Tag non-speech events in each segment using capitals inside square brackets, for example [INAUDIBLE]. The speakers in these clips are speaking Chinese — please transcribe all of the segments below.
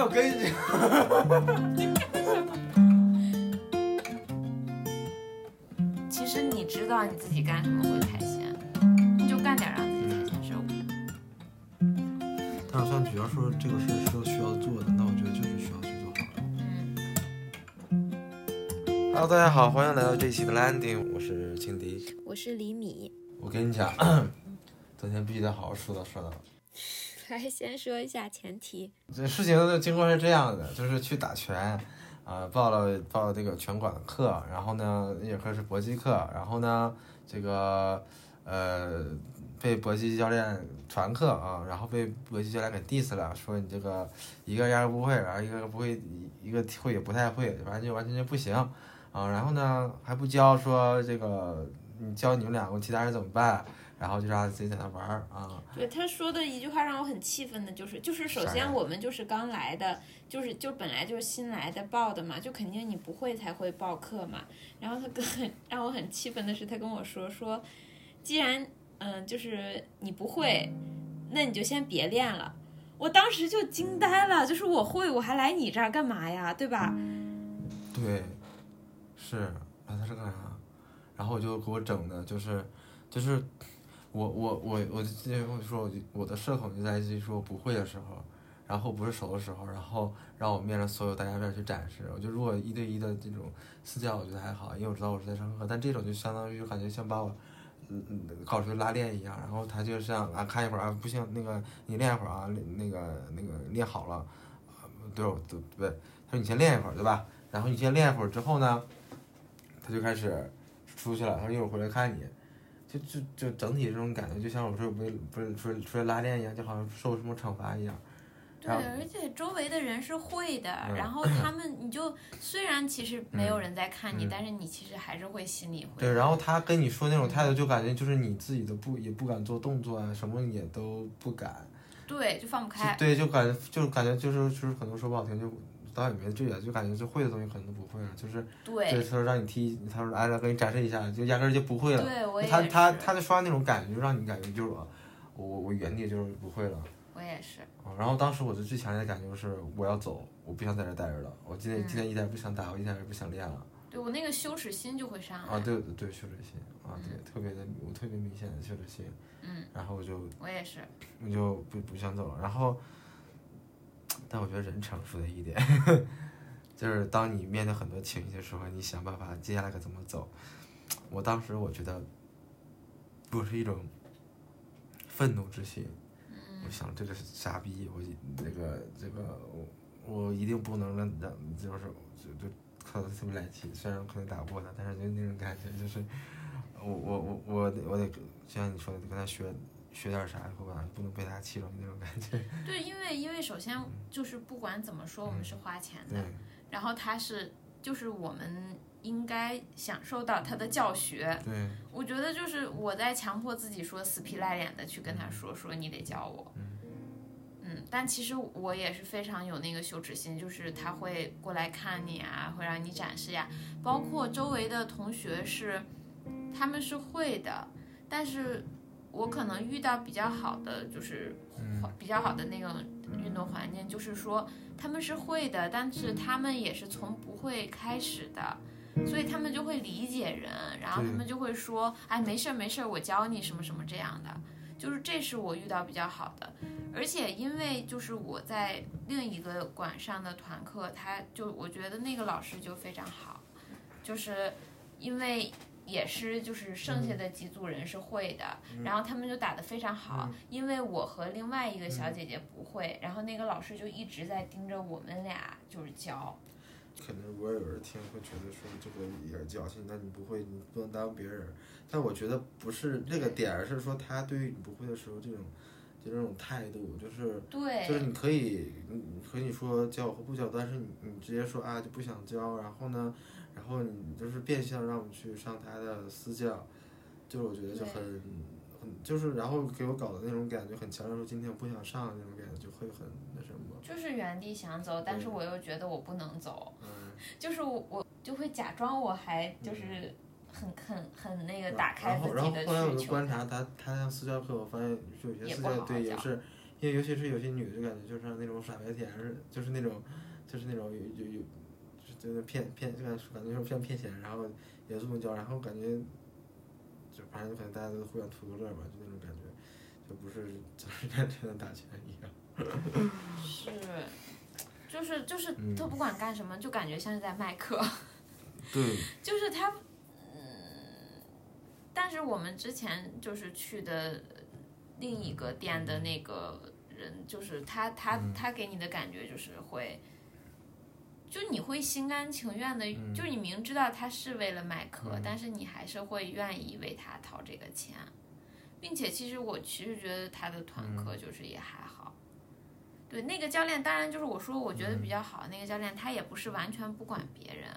哎，我跟你讲，其实你知道你自己干什么会开心，你就干点让自己开心的事。但是像主要说这个事是需要做的，那我觉得就是需要去做好了。嗯，Hello，大家好，欢迎来到这一期的 Landing，我是青迪。我是李米。我跟你讲，[COUGHS] 昨天必须得好好说道说道。来，先说一下前提。这事情的经过是这样的，就是去打拳，啊、报了报了这个拳馆的课，然后呢，那节课是搏击课，然后呢，这个呃被搏击教练传课啊，然后被搏击教练给 diss 了，说你这个一个压根不会，然后一个不会，一个会也不太会，反正就完全就不行啊，然后呢还不教，说这个你教你们两个，其他人怎么办？然后就让他自己在那玩儿啊，对他说的一句话让我很气愤的，就是就是首先我们就是刚来的，就是就本来就是新来的报的嘛，就肯定你不会才会报课嘛。然后他跟很让我很气愤的是，他跟我说说，既然嗯就是你不会，那你就先别练了。我当时就惊呆了，就是我会，我还来你这儿干嘛呀，对吧？对，是，啊，他是干啥？然后我就给我整的，就是，就是，我我我我就记得我说我就我的社恐就在于说我不会的时候，然后不是熟的时候，然后让我面着所有大家面去展示。我就如果一对一的这种私教，我觉得还好，因为我知道我是在上课，但这种就相当于就感觉像把我。嗯嗯，搞出去拉练一样，然后他就像啊，看一会儿啊，不行，那个你练一会儿啊，那个那个练好了，啊，对对对，他说你先练一会儿，对吧？然后你先练一会儿之后呢，他就开始出去了，他说一会儿回来看你，就就就整体这种感觉，就像我说不不是说出来拉练一样，就好像受什么惩罚一样。对，而且周围的人是会的，嗯然后他们你就虽然其实没有人在看你，嗯但是你其实还是会心里会对，然后他跟你说那种态度，就感觉就是你自己都不也不敢做动作啊，什么也都不敢。对，就放不开。对，就感觉就感觉就是就是可能说不好听，就导演里面这点就感觉就会的东西可能都不会了，就是对对，他说让你踢，他说哎来给你展示一下，就压根儿就不会了。对，我也他他他的说话那种感觉，就让你感觉就是我我我原地就是不会了。我也是。啊，然后当时我就最强烈的感觉就是我要走，我不想在这儿待着了。我今天、今天一点也不想打，我一点也不想练了。对我那个羞耻心就会上来。啊，对对对，羞耻心啊，对，特别的我特别明显的羞耻心。嗯，然后我就我也是。我就不不想走了。然后，但我觉得人成熟的一点，[LAUGHS] 就是当你面对很多情绪的时候，你想办法接下来该怎么走。我当时我觉得，不是一种愤怒之心。我想这个傻逼，我这个这个我我一定不能让让就是就就可能特别来气，虽然可能打不过他，但是就那种感觉就是我我我我得我得就像你说的跟他学学点啥，不能被他气着那种感觉。[LAUGHS] 对，因为因为首先就是不管怎么说，我们是花钱的，对然后他是就是我们应该享受到他的教学。对我觉得就是我在强迫自己说死皮赖脸的去跟他说说你得教我。嗯，但其实我也是非常有那个羞耻心，就是他会过来看你啊，会让你展示呀，包括周围的同学是，他们是会的，但是我可能遇到比较好的就是比较好的那种运动环境，就是说他们是会的，但是他们也是从不会开始的。所以他们就会理解人，然后他们就会说，哎，没事儿没事儿，我教你什么什么这样的，就是这是我遇到比较好的。而且因为就是我在另一个馆上的团课，他就我觉得那个老师就非常好，就是因为也是就是剩下的几组人是会的，然后他们就打得非常好，因为我和另外一个小姐姐不会，然后那个老师就一直在盯着我们俩就是教。可能如果有人听会觉得说这个有点矫情，但你不会，你不能耽误别人。但我觉得不是那个点儿，是说他对于你不会的时候这种就这种态度，就是对，就是你可以，你可以说教和不教，但是你你直接说啊就不想教，然后呢，然后你就是变相让我们去上他的私教，就是我觉得就很很就是然后给我搞的那种感觉很强烈，说今天我不想上那种感觉就会很那什么。就是原地想走，但是我又觉得我不能走，嗯，就是我我就会假装我还就是很很很那个打开然后自己的然后后来我就。观察他，他上私教课，我发现就有些私教对也是因为尤其是有些女的就感觉就像那种傻白甜就是那种就是那种有有有，就是骗骗就感觉感觉像骗骗钱，然后严肃能教，然后感觉就反正可能大家都互相图个乐吧，就那种感觉，就不是就是 [LAUGHS] 认真的打拳一样。[LAUGHS] 是，就是就是嗯他不管干什么，就感觉像是在卖课。对，[LAUGHS] 就是他，嗯，但是我们之前就是去的另一个店的那个人，就是他他嗯他给你的感觉就是会，就你会心甘情愿的，嗯。就是你明知道他是为了卖课，嗯。但是你还是会愿意为他掏这个钱，并且其实我其实觉得他的团课就是也还好。对那个教练，当然就是我说我觉得比较好的那个教练，他也不是完全不管别人，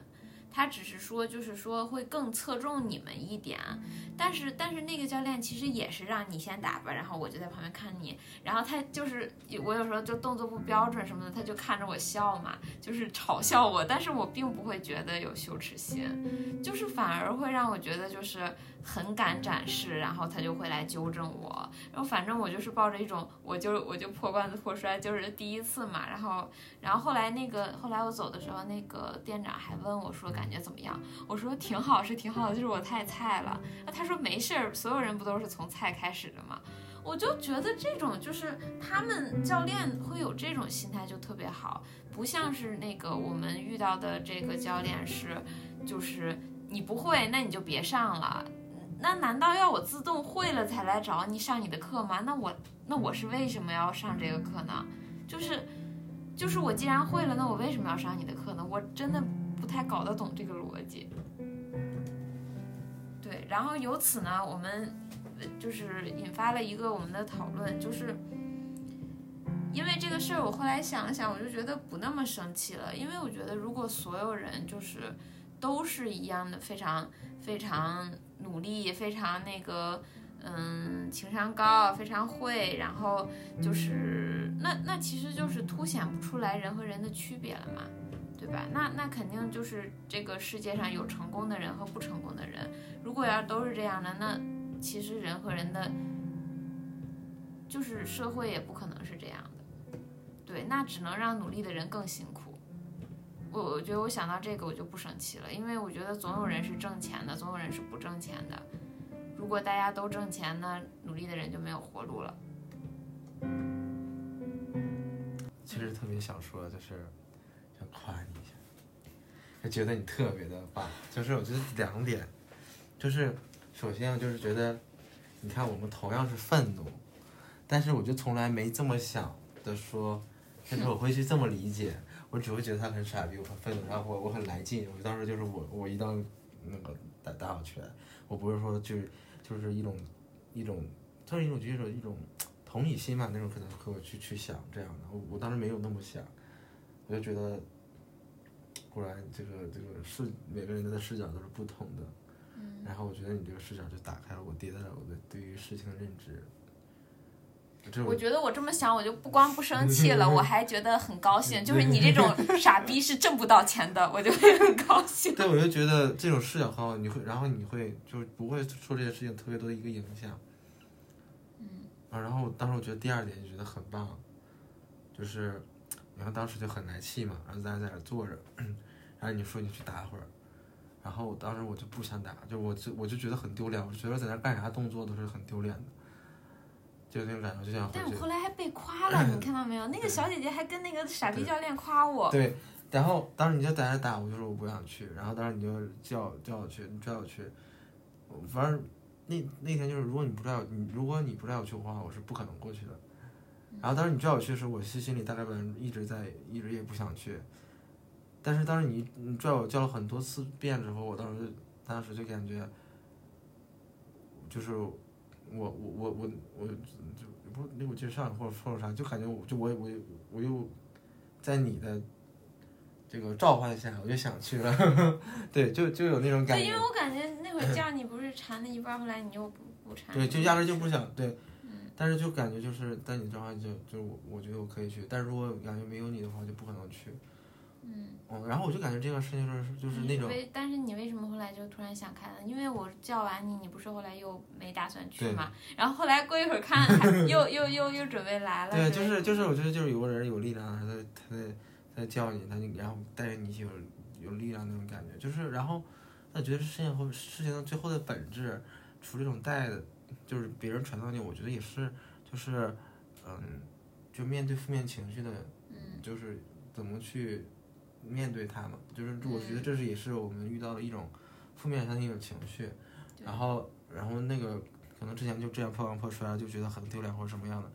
他只是说就是说会更侧重你们一点，但是但是那个教练其实也是让你先打吧，然后我就在旁边看你，然后他就是我有时候就动作不标准什么的，他就看着我笑嘛，就是嘲笑我，但是我并不会觉得有羞耻心，就是反而会让我觉得就是很敢展示，然后他就会来纠正我，然后反正我就是抱着一种我就我就破罐子破摔，就是第一次嘛，然后然后后来那个后来我走的时候，那个店长还问我说感觉怎么样，我说挺好是挺好的，就是我太菜了，那他说没事儿，所有人不都是从菜开始的吗？我就觉得这种就是他们教练会有这种心态就特别好，不像是那个我们遇到的这个教练是，就是你不会那你就别上了，那难道要我自动会了才来找你上你的课吗？那我那我是为什么要上这个课呢？就是就是我既然会了，那我为什么要上你的课呢？我真的不太搞得懂这个逻辑。对，然后由此呢，我们就是引发了一个我们的讨论，就是因为这个事儿，我后来想了想，我就觉得不那么生气了，因为我觉得如果所有人就是都是一样的，非常非常努力，非常那个。嗯，情商高，非常会，然后就是那那其实就是凸显不出来人和人的区别了嘛，对吧？那那肯定就是这个世界上有成功的人和不成功的人。如果要都是这样的，那其实人和人的，就是社会也不可能是这样的。对，那只能让努力的人更辛苦。我我觉得我想到这个我就不生气了，因为我觉得总有人是挣钱的，总有人是不挣钱的。如果大家都挣钱呢，努力的人就没有活路了。其实特别想说，就是想夸你一下，就觉得你特别的棒。就是我觉得两点，就是首先就是觉得，你看我们同样是愤怒，但是我就从来没这么想的说，就是我会去这么理解，我只会觉得他很傻逼，我很愤怒，然后我我很来劲，我当时就是我我一当那个打打好拳，我不是说就是就是一种一种，他是一种就是一种同理心嘛，那种可能和我去去想这样的，我我当时没有那么想，我就觉得，果然这个这个视每个人的视角都是不同的，然后我觉得你这个视角就打开了我迭代了我的对于事情的认知。这我觉得我这么想，我就不光不生气了，我还觉得很高兴。[LAUGHS] 就是你这种傻逼是挣不到钱的，我就会很高兴。对，我就觉得这种视角很好，你会，然后你会就是不会受这些事情特别多的一个影响。嗯。啊，然后当时我觉得第二点就觉得很棒，就是，你看当时就很来气嘛，然后咱俩在那坐着，[CLEARS THROAT] 然后你说你去打会儿，然后我当时我就不想打，就我就我就觉得很丢脸，我觉得在那干啥动作都是很丢脸的，就那种感觉，就想回去但我。后来还被夸了，[LAUGHS] 你看到没有？那个小姐姐还跟那个傻逼教练夸我。对，然后当时你就在那打，我就说我不想去，然后当时你就叫叫我去，你拽我去，反正那那天就是，如果你不拽我，你如果你不拽我去的话，我是不可能过去的。然后当时你拽我去的时候，我心心里大概百分之一直在一直也不想去，但是当时你你拽我叫了很多次遍之后，我当时当时就感觉，就是我我我我我就不是那我记得上或者说了啥，就感觉我就我我我又在你的这个召唤下，我就想去了，[LAUGHS] 对，就就有那种感觉对，因为，我感觉那会儿叫你不是缠了一半，后来你又不不缠。对，就压根就不想对，但是就感觉就是在你召唤就就我我觉得我可以去，但是如果感觉没有你的话，就不可能去，嗯，然后我就感觉这个事情是就是那种，但是你为什么后来就突然想开了？因为我叫完你，你不是后来又没打算去嘛？然后后来过一会儿看，[LAUGHS] 还又又又又准备来了。对，就是就是，我觉得就是有个人有力量，他在他在他在叫你，他就然后带着你一起有有力量那种感觉，就是然后他觉得事情后事情的最后的本质，除这种带的，就是别人传到你，我觉得也是就是嗯，就面对负面情绪的，嗯，就是怎么去。面对他嘛，就是我觉得这是也是我们遇到的一种负面上的一种情绪，然后然后那个可能之前就这样破罐破摔，就觉得很丢脸或者什么样的，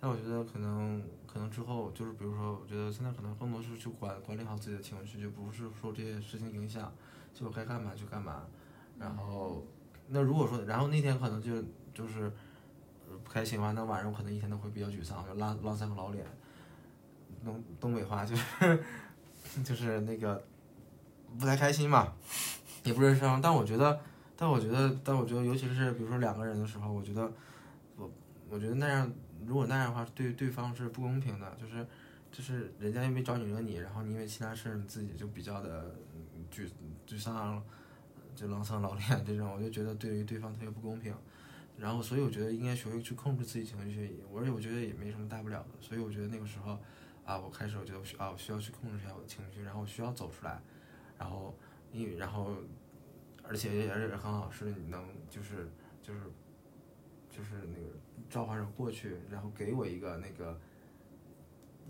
但我觉得可能可能之后就是比如说，我觉得现在可能更多是去管管理好自己的情绪，就不是受这些事情影响，就该干嘛就干嘛，然后那如果说然后那天可能就就是不开心的话，那晚上我可能一天都会比较沮丧，就拉拉三个老脸，东东北话就是。就是那个不太开心嘛，也不是伤，但我觉得，但我觉得，但我觉得，尤其是比如说两个人的时候，我觉得，我我觉得那样，如果那样的话，对对方是不公平的，就是就是人家又没找你惹你，然后你因为其他事儿你自己就比较的沮沮丧，就狼僧老脸这种，我就觉得对于对方特别不公平，然后所以我觉得应该学会去控制自己情绪，而且我觉得也没什么大不了的，所以我觉得那个时候。啊，我开始我觉得需啊，我需要去控制一下我的情绪，然后我需要走出来，然后，因然后，而且而且很好，是你能就是就是就是那个召唤人过去，然后给我一个那个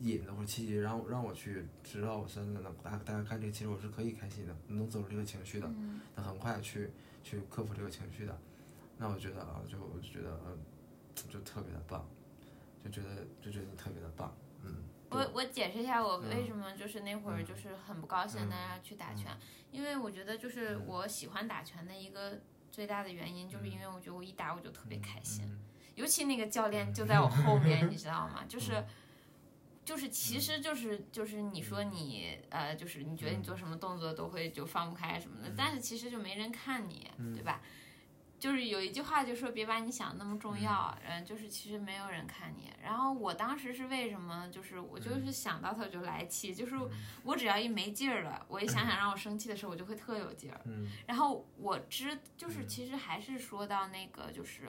引子或者契机，让让我去知道我现在能大大家看这个，其实我是可以开心的，能走出这个情绪的，能很快去去克服这个情绪的，那我觉得啊，就我就觉得嗯，就特别的棒，就觉得就觉得你特别的棒，嗯。我我解释一下，我为什么就是那会儿就是很不高兴，大家去打拳，因为我觉得就是我喜欢打拳的一个最大的原因，就是因为我觉得我一打我就特别开心，尤其那个教练就在我后面，你知道吗？就是就是其实就是就是你说你呃就是你觉得你做什么动作都会就放不开什么的，但是其实就没人看你，对吧？就是有一句话就说别把你想的那么重要，嗯，就是其实没有人看你。然后我当时是为什么？就是我就是想到他就来气，就是我只要一没劲儿了，我一想想让我生气的时候，我就会特有劲儿。嗯。然后我知就是其实还是说到那个就是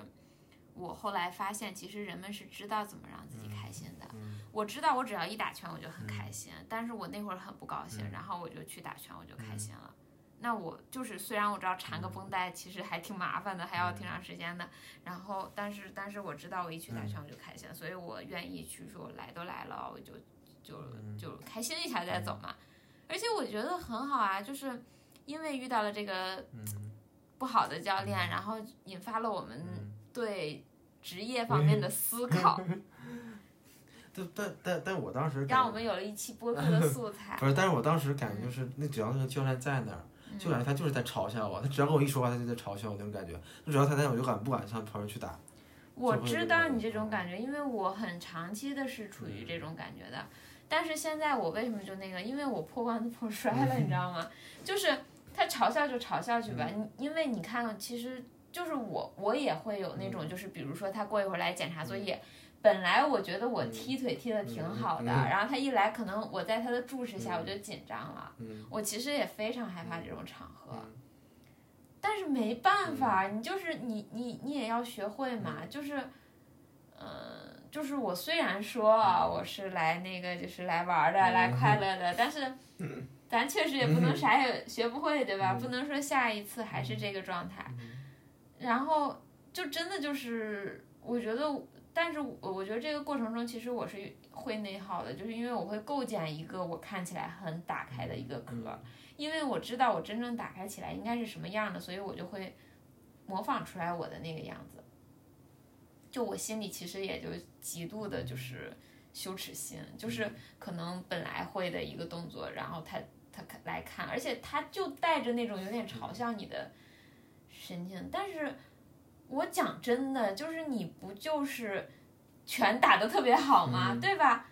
我后来发现，其实人们是知道怎么让自己开心的。嗯。我知道我只要一打拳我就很开心，但是我那会儿很不高兴，然后我就去打拳我就开心了。那我就是，虽然我知道缠个绷带其实还挺麻烦的，还要挺长时间的。然后，但是，但是我知道我一去打拳我就开心，所以我愿意去说来都来了，我就就就开心一下再走嘛。而且我觉得很好啊，就是因为遇到了这个不好的教练，然后引发了我们对职业方面的思考。[LAUGHS] 但但但但我当时让我们有了一期播客的素材。[LAUGHS] 不是，但是我当时感觉就是，那只要那个教练在那儿。就感觉他就是在嘲笑我，他只要跟我一说话，他就在嘲笑我那种感觉。就只要他在，我就敢不敢向旁人去打。我知道你这种感觉，因为我很长期的是处于这种感觉的。但是现在我为什么就那个？因为我破罐子破摔了，你知道吗？[LAUGHS] 就是他嘲笑就嘲笑去吧，因为你看，其实就是我，我也会有那种，就是比如说他过一会儿来检查作业。本来我觉得我踢腿踢的挺好的，然后他一来，可能我在他的注视下我就紧张了。我其实也非常害怕这种场合，但是没办法，你就是你你你也要学会嘛，就是，嗯，就是我虽然说我是来那个就是来玩的，来快乐的，但是咱确实也不能啥也学不会，对吧？不能说下一次还是这个状态，然后就真的就是我觉得。但是我我觉得这个过程中，其实我是会内耗的，就是因为我会构建一个我看起来很打开的一个壳，因为我知道我真正打开起来应该是什么样的，所以我就会模仿出来我的那个样子。就我心里其实也就极度的就是羞耻心，就是可能本来会的一个动作，然后他他来看，而且他就带着那种有点嘲笑你的神情，但是。我讲真的，就是你不就是拳打的特别好吗？对吧？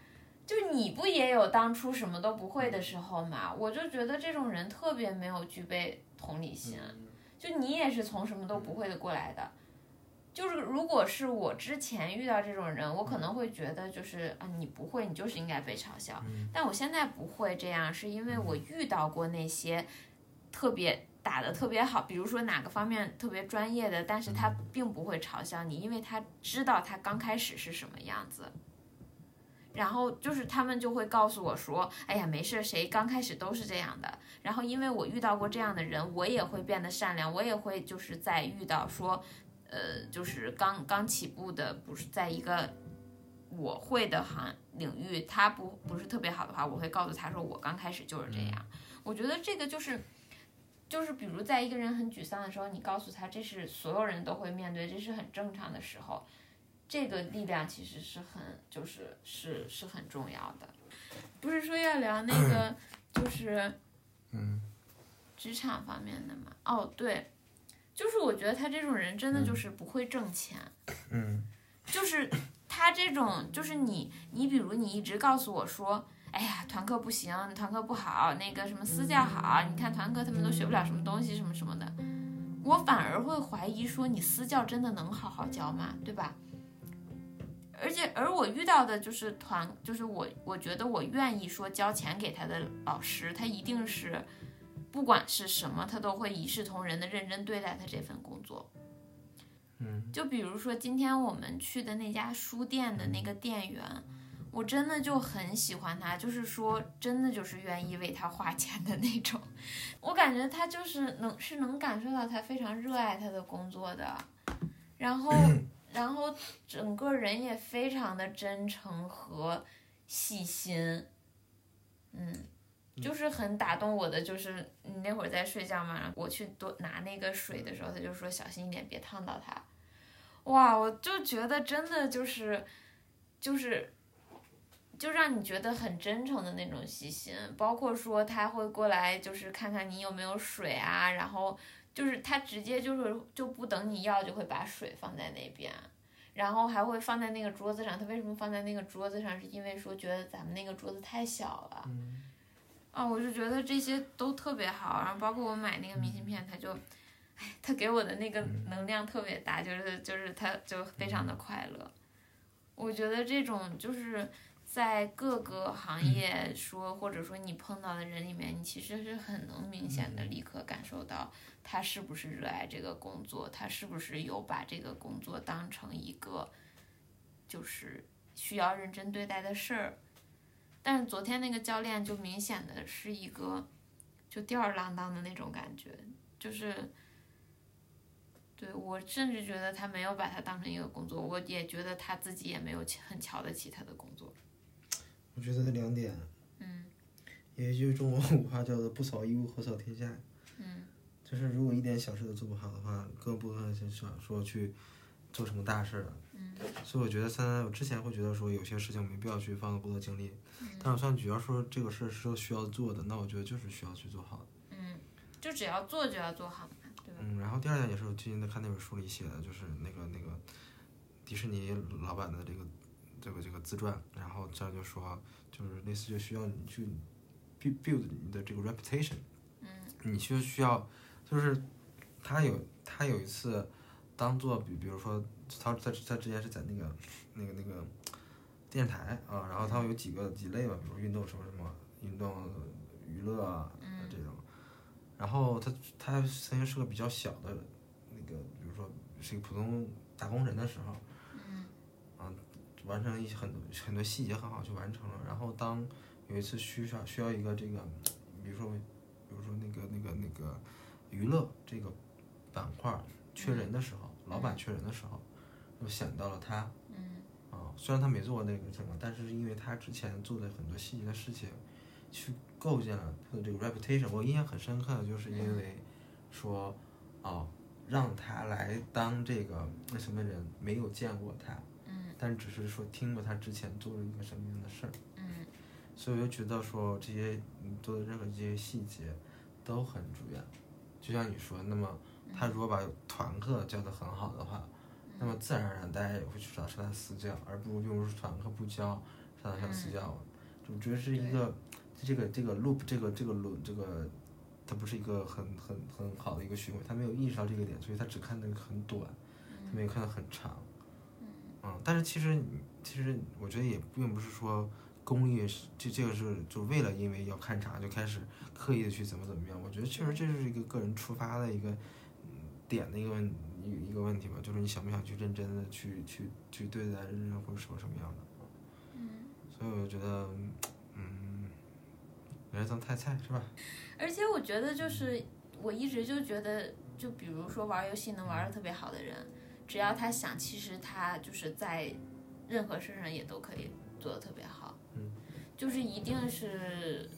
就你不也有当初什么都不会的时候吗？我就觉得这种人特别没有具备同理心。就你也是从什么都不会的过来的，就是如果是我之前遇到这种人，我可能会觉得就是啊，你不会，你就是应该被嘲笑。但我现在不会这样，是因为我遇到过那些特别打的特别好，比如说哪个方面特别专业的，但是他并不会嘲笑你，因为他知道他刚开始是什么样子。然后就是他们就会告诉我说，哎呀，没事，谁刚开始都是这样的。然后因为我遇到过这样的人，我也会变得善良，我也会就是在遇到说，呃，就是刚刚起步的，不是在一个我会的行领域，他不不是特别好的话，我会告诉他说，我刚开始就是这样。我觉得这个就是，就是比如在一个人很沮丧的时候，你告诉他这是所有人都会面对，这是很正常的时候。这个力量其实是很，就是是是很重要的，不是说要聊那个，[CLEARS THROAT] 就是，嗯，职场方面的嘛？哦，对，就是我觉得他这种人真的就是不会挣钱，嗯，就是他这种，就是你你比如你一直告诉我说，哎呀，团课不行，团课不好，那个什么私教好，你看团课他们都学不了什么东西，什么什么的，我反而会怀疑说你私教真的能好好教吗？对吧？而且，而我遇到的就是团，就是我，我觉得我愿意说交钱给他的老师，他一定是，不管是什么，他都会一视同仁的认真对待他这份工作。嗯，就比如说今天我们去的那家书店的那个店员，我真的就很喜欢他，就是说真的就是愿意为他花钱的那种。我感觉他就是能是能感受到他非常热爱他的工作的，然后。[CLEARS THROAT] 然后整个人也非常的真诚和细心，嗯，就是很打动我的。就是你那会儿在睡觉嘛，我去多拿那个水的时候，他就说小心一点，别烫到他。哇，我就觉得真的就是，就是，就让你觉得很真诚的那种细心。包括说他会过来，就是看看你有没有水啊，然后。就是他直接就是就不等你要就会把水放在那边，然后还会放在那个桌子上。他为什么放在那个桌子上？是因为说觉得咱们那个桌子太小了。嗯。啊，我就觉得这些都特别好。然后包括我买那个明信片，他就，哎，他给我的那个能量特别大，就是就是他就非常的快乐。我觉得这种就是。在各个行业说，或者说你碰到的人里面，你其实是很能明显的立刻感受到他是不是热爱这个工作，他是不是有把这个工作当成一个就是需要认真对待的事儿。但是昨天那个教练就明显的是一个就吊儿郎当的那种感觉，就是对我甚至觉得他没有把它当成一个工作，我也觉得他自己也没有很瞧得起他的工作。我觉得这两点，嗯，也就是中国古话叫做“不扫一屋，何扫天下”。嗯，就是如果一点小事都做不好的话，更不可能想说去做什么大事了。嗯，所以我觉得现在我之前会觉得说有些事情没必要去放过多精力，但我算只要说这个事是需要做的，那我觉得就是需要去做好的。嗯，就只要做就要做好嘛，对吧？嗯，然后第二点也是我最近在看那本书里写的，就是那个那个迪士尼老板的这个。这个这个自传，然后这样就说，就是类似就需要你去 build 你的这个 reputation，嗯，你就需要，就是他有他有一次当做比比如说他他他之前是在那个那个那个电视台啊，然后他有几个几类吧，比如运动什么什么运动娱乐啊这种，然后他他曾经是个比较小的那个，比如说是一个普通打工人的时候。完成一些很多很多细节很好去完成了，然后当有一次需要需要一个这个，比如说比如说那个那个那个娱乐这个板块缺人的时候，老板缺人的时候，就想到了他。嗯。啊，虽然他没做过那个什么，但是因为他之前做的很多细节的事情，去构建了他的这个 reputation。我印象很深刻的就是因为说，哦，让他来当这个那什么人没有见过他。但只是说听过他之前做了一个什么样的事儿，嗯，所以我就觉得说这些你做的任何这些细节都很重要。就像你说，那么他如果把团课教的很好的话，那么自然而然大家也会去找上他私教，而不如用团课不教上他上私教。我觉得是一个这个这个 loop 这个这个轮这个它不是一个很很很好的一个循环，他没有意识到这个点，所以他只看那个很短。他没有看得很长，嗯，但是其实其实我觉得也并不是说功利是这这个是就为了因为要看茶就开始刻意的去怎么怎么样，我觉得确实这是一个个人出发的一个嗯点的一个问一一个问题吧，就是你想不想去认真的去去去对待人或者什么什么样的，嗯，所以我觉得嗯，人生太菜是吧？[LAUGHS] 而且我觉得就是我一直就觉得，就比如说玩游戏能玩的特别好的人，只要他想，其实他就是在任何事上也都可以做的特别好。嗯，就是一定是，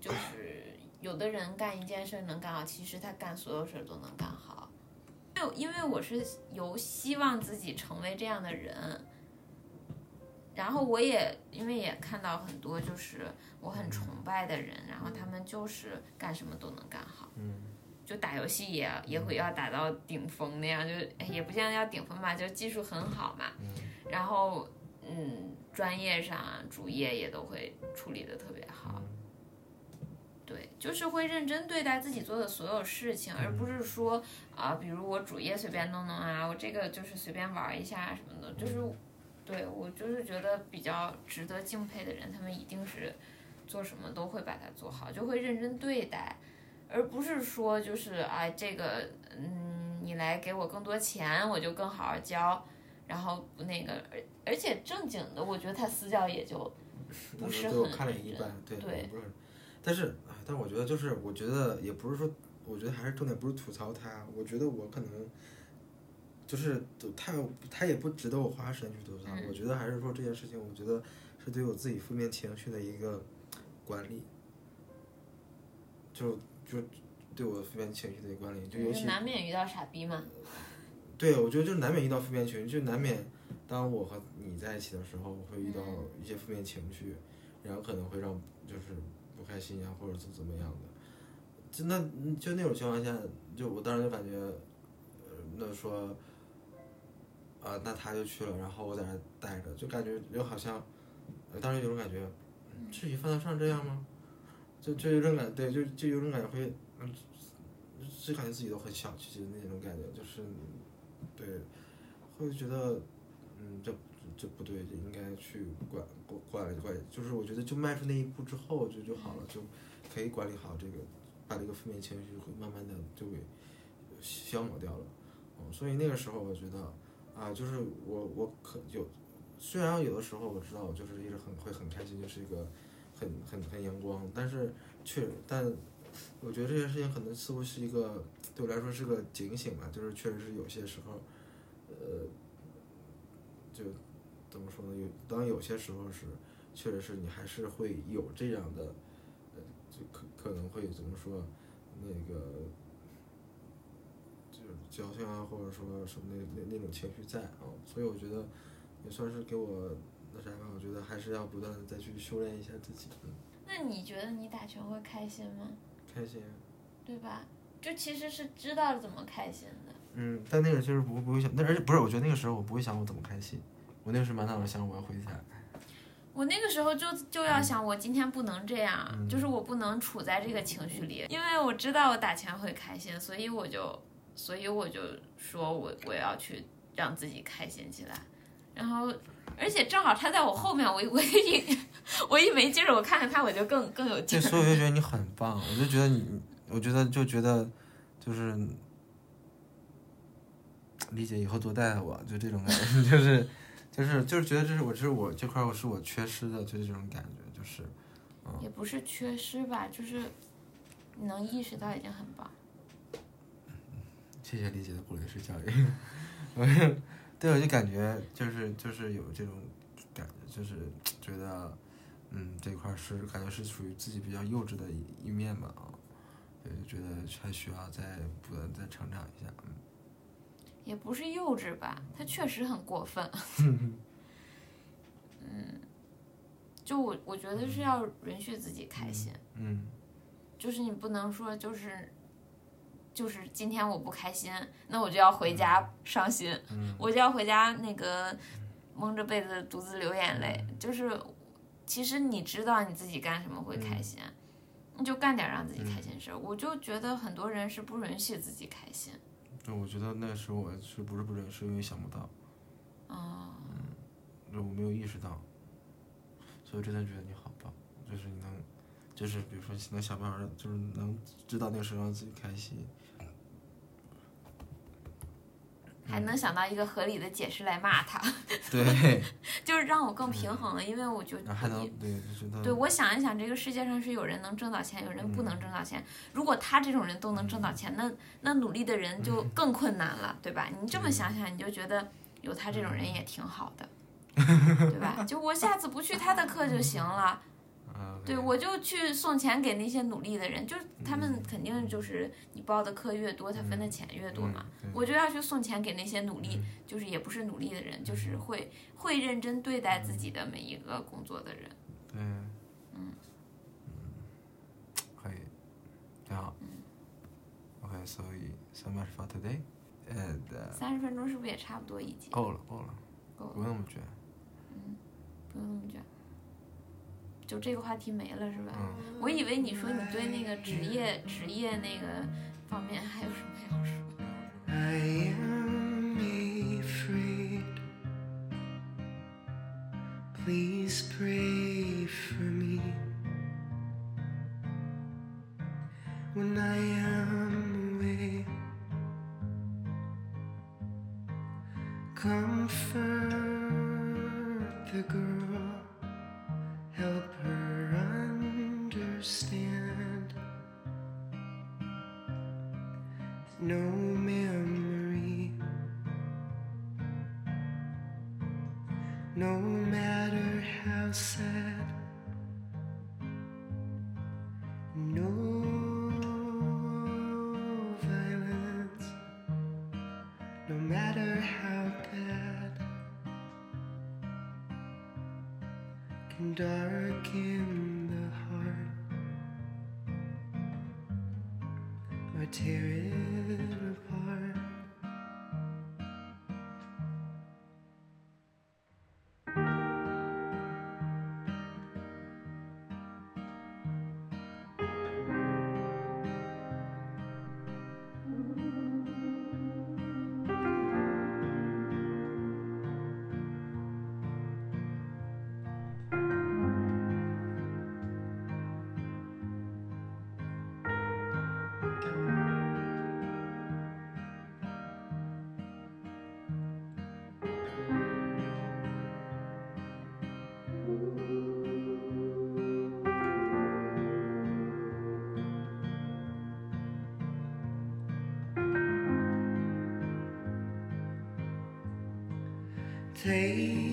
就是有的人干一件事能干好，其实他干所有事都能干好。因为因为我是有希望自己成为这样的人。然后我也因为也看到很多就是我很崇拜的人，然后他们就是干什么都能干好，嗯就打游戏也也会要打到顶峰那样，就也不像要顶峰吧，就技术很好嘛，嗯。然后嗯专业上主业也都会处理的特别好，对，就是会认真对待自己做的所有事情，而不是说啊，比如我主业随便弄弄啊，我这个就是随便玩一下什么的，就是。对我就是觉得比较值得敬佩的人，他们一定是做什么都会把它做好，就会认真对待，而不是说就是啊这个嗯你来给我更多钱，我就更好好教，然后那个而而且正经的，我觉得他私教也就不是对我很看了一般，对，对但是啊，但我觉得就是，我觉得也不是说，我觉得还是重点不是吐槽他，我觉得我可能就是他他也不值得我花时间去吐槽，嗯我觉得还是说这件事情，我觉得是对我自己负面情绪的一个管理，就就对我负面情绪的一个管理，就尤其难免遇到傻逼嘛。对，我觉得就是难免遇到负面情绪，就难免当我和你在一起的时候，我会遇到一些负面情绪，然后可能会让就是不开心呀、或者是怎么样的。就那就那种情况下，就我当时就感觉，呃，那说，啊、那他就去了，然后我在那待着，就感觉就好像，呃当时有种感觉，嗯至于犯得上这样吗？就就有种感，对，就就有种感觉会，嗯，就感觉自己都很小气的那种感觉，就是。对，会觉得，嗯，这这不对，应该去管管管管，就是我觉得就迈出那一步之后就就好了，就可以管理好这个，把这个负面情绪会慢慢的就给消磨掉了。嗯，所以那个时候我觉得，啊，就是我我可有，虽然有的时候我知道我就是一直很会很开心，就是一个很很很阳光，但是确但。我觉得这件事情可能似乎是一个对我来说是个警醒吧，就是确实是有些时候，呃，就怎么说呢？有当有些时候是，确实是你还是会有这样的，呃，就可可能会怎么说，那个就是矫情啊，或者说什么那那那种情绪在啊，所以我觉得也算是给我那我觉得还是要不断的再去修炼一下自己，嗯，那你觉得你打拳会开心吗？开心。对吧？就其实是知道怎么开心的。嗯，但那个就是不不会想，那而且不是，我觉得那个时候我不会想我怎么开心，我那个时候满脑子想我要回家。我那个时候就就要想，我今天不能这样，就是我不能处在这个情绪里，因为我知道我打拳会开心，所以我就，所以我就说我我要去让自己开心起来，然后，而且正好他在我后面，我我一 [LAUGHS] 我一没劲儿，我看看他，我就更更有劲对，儿。所以我就觉得你很棒，我就觉得你，我觉得就觉得就是理解以后多带带我，就这种感觉，就是就是就是觉得这是我这是我这块我是我缺失的，就是这种感觉，就是也不是缺失吧，就是你能意识到已经很棒。谢谢理解的鼓励式教育。[LAUGHS] 我对，我就感觉就是就是有这种感觉，就是觉得，嗯，这块儿是感觉是属于自己比较幼稚的一一面吧啊，对，就觉得还需要再不断再成长一下，嗯。也不是幼稚吧，他确实很过分。[LAUGHS] 嗯，就我我觉得是要允许自己开心，嗯就是你不能说就是就是今天我不开心，那我就要回家伤心，嗯我就要回家那个蒙着被子独自流眼泪。就是其实你知道你自己干什么会开心，你就干点让自己开心的事儿。我就觉得很多人是不允许自己开心。就我觉得那时候我是不是不认，是因为想不到，哦，就我没有意识到，所以真的觉得你好棒，就是你能，就是比如说能想办法让，就是能知道那个时候让自己开心，还能想到一个合理的解释来骂他，对，[LAUGHS] 就是让我更平衡了，因为我就还能对，觉得对，我想一想，这个世界上是有人能挣到钱，有人不能挣到钱。如果他这种人都能挣到钱，那那努力的人就更困难了，对吧？你这么想想，你就觉得有他这种人也挺好的，对吧？就我下次不去他的课就行了，啊，对我就去送钱给那些努力的人，就是他们肯定就是你报的课越多，他分的钱越多嘛。对我就要去送钱给那些努力，就是也不是努力的人，就是会会认真对待自己的每一个工作的人。对，嗯，可以，挺好。OK，所以 so much for today，and、uh, 三十分钟是不是也差不多一经？够了够了，够了不用那么卷。嗯不用那么卷。就这个话题没了是吧？嗯我以为你说你对那个职业职业那个方面还有什么要说？I am afraid. Please pray for me when I am away. Comfort the girl, understand. No memory, Take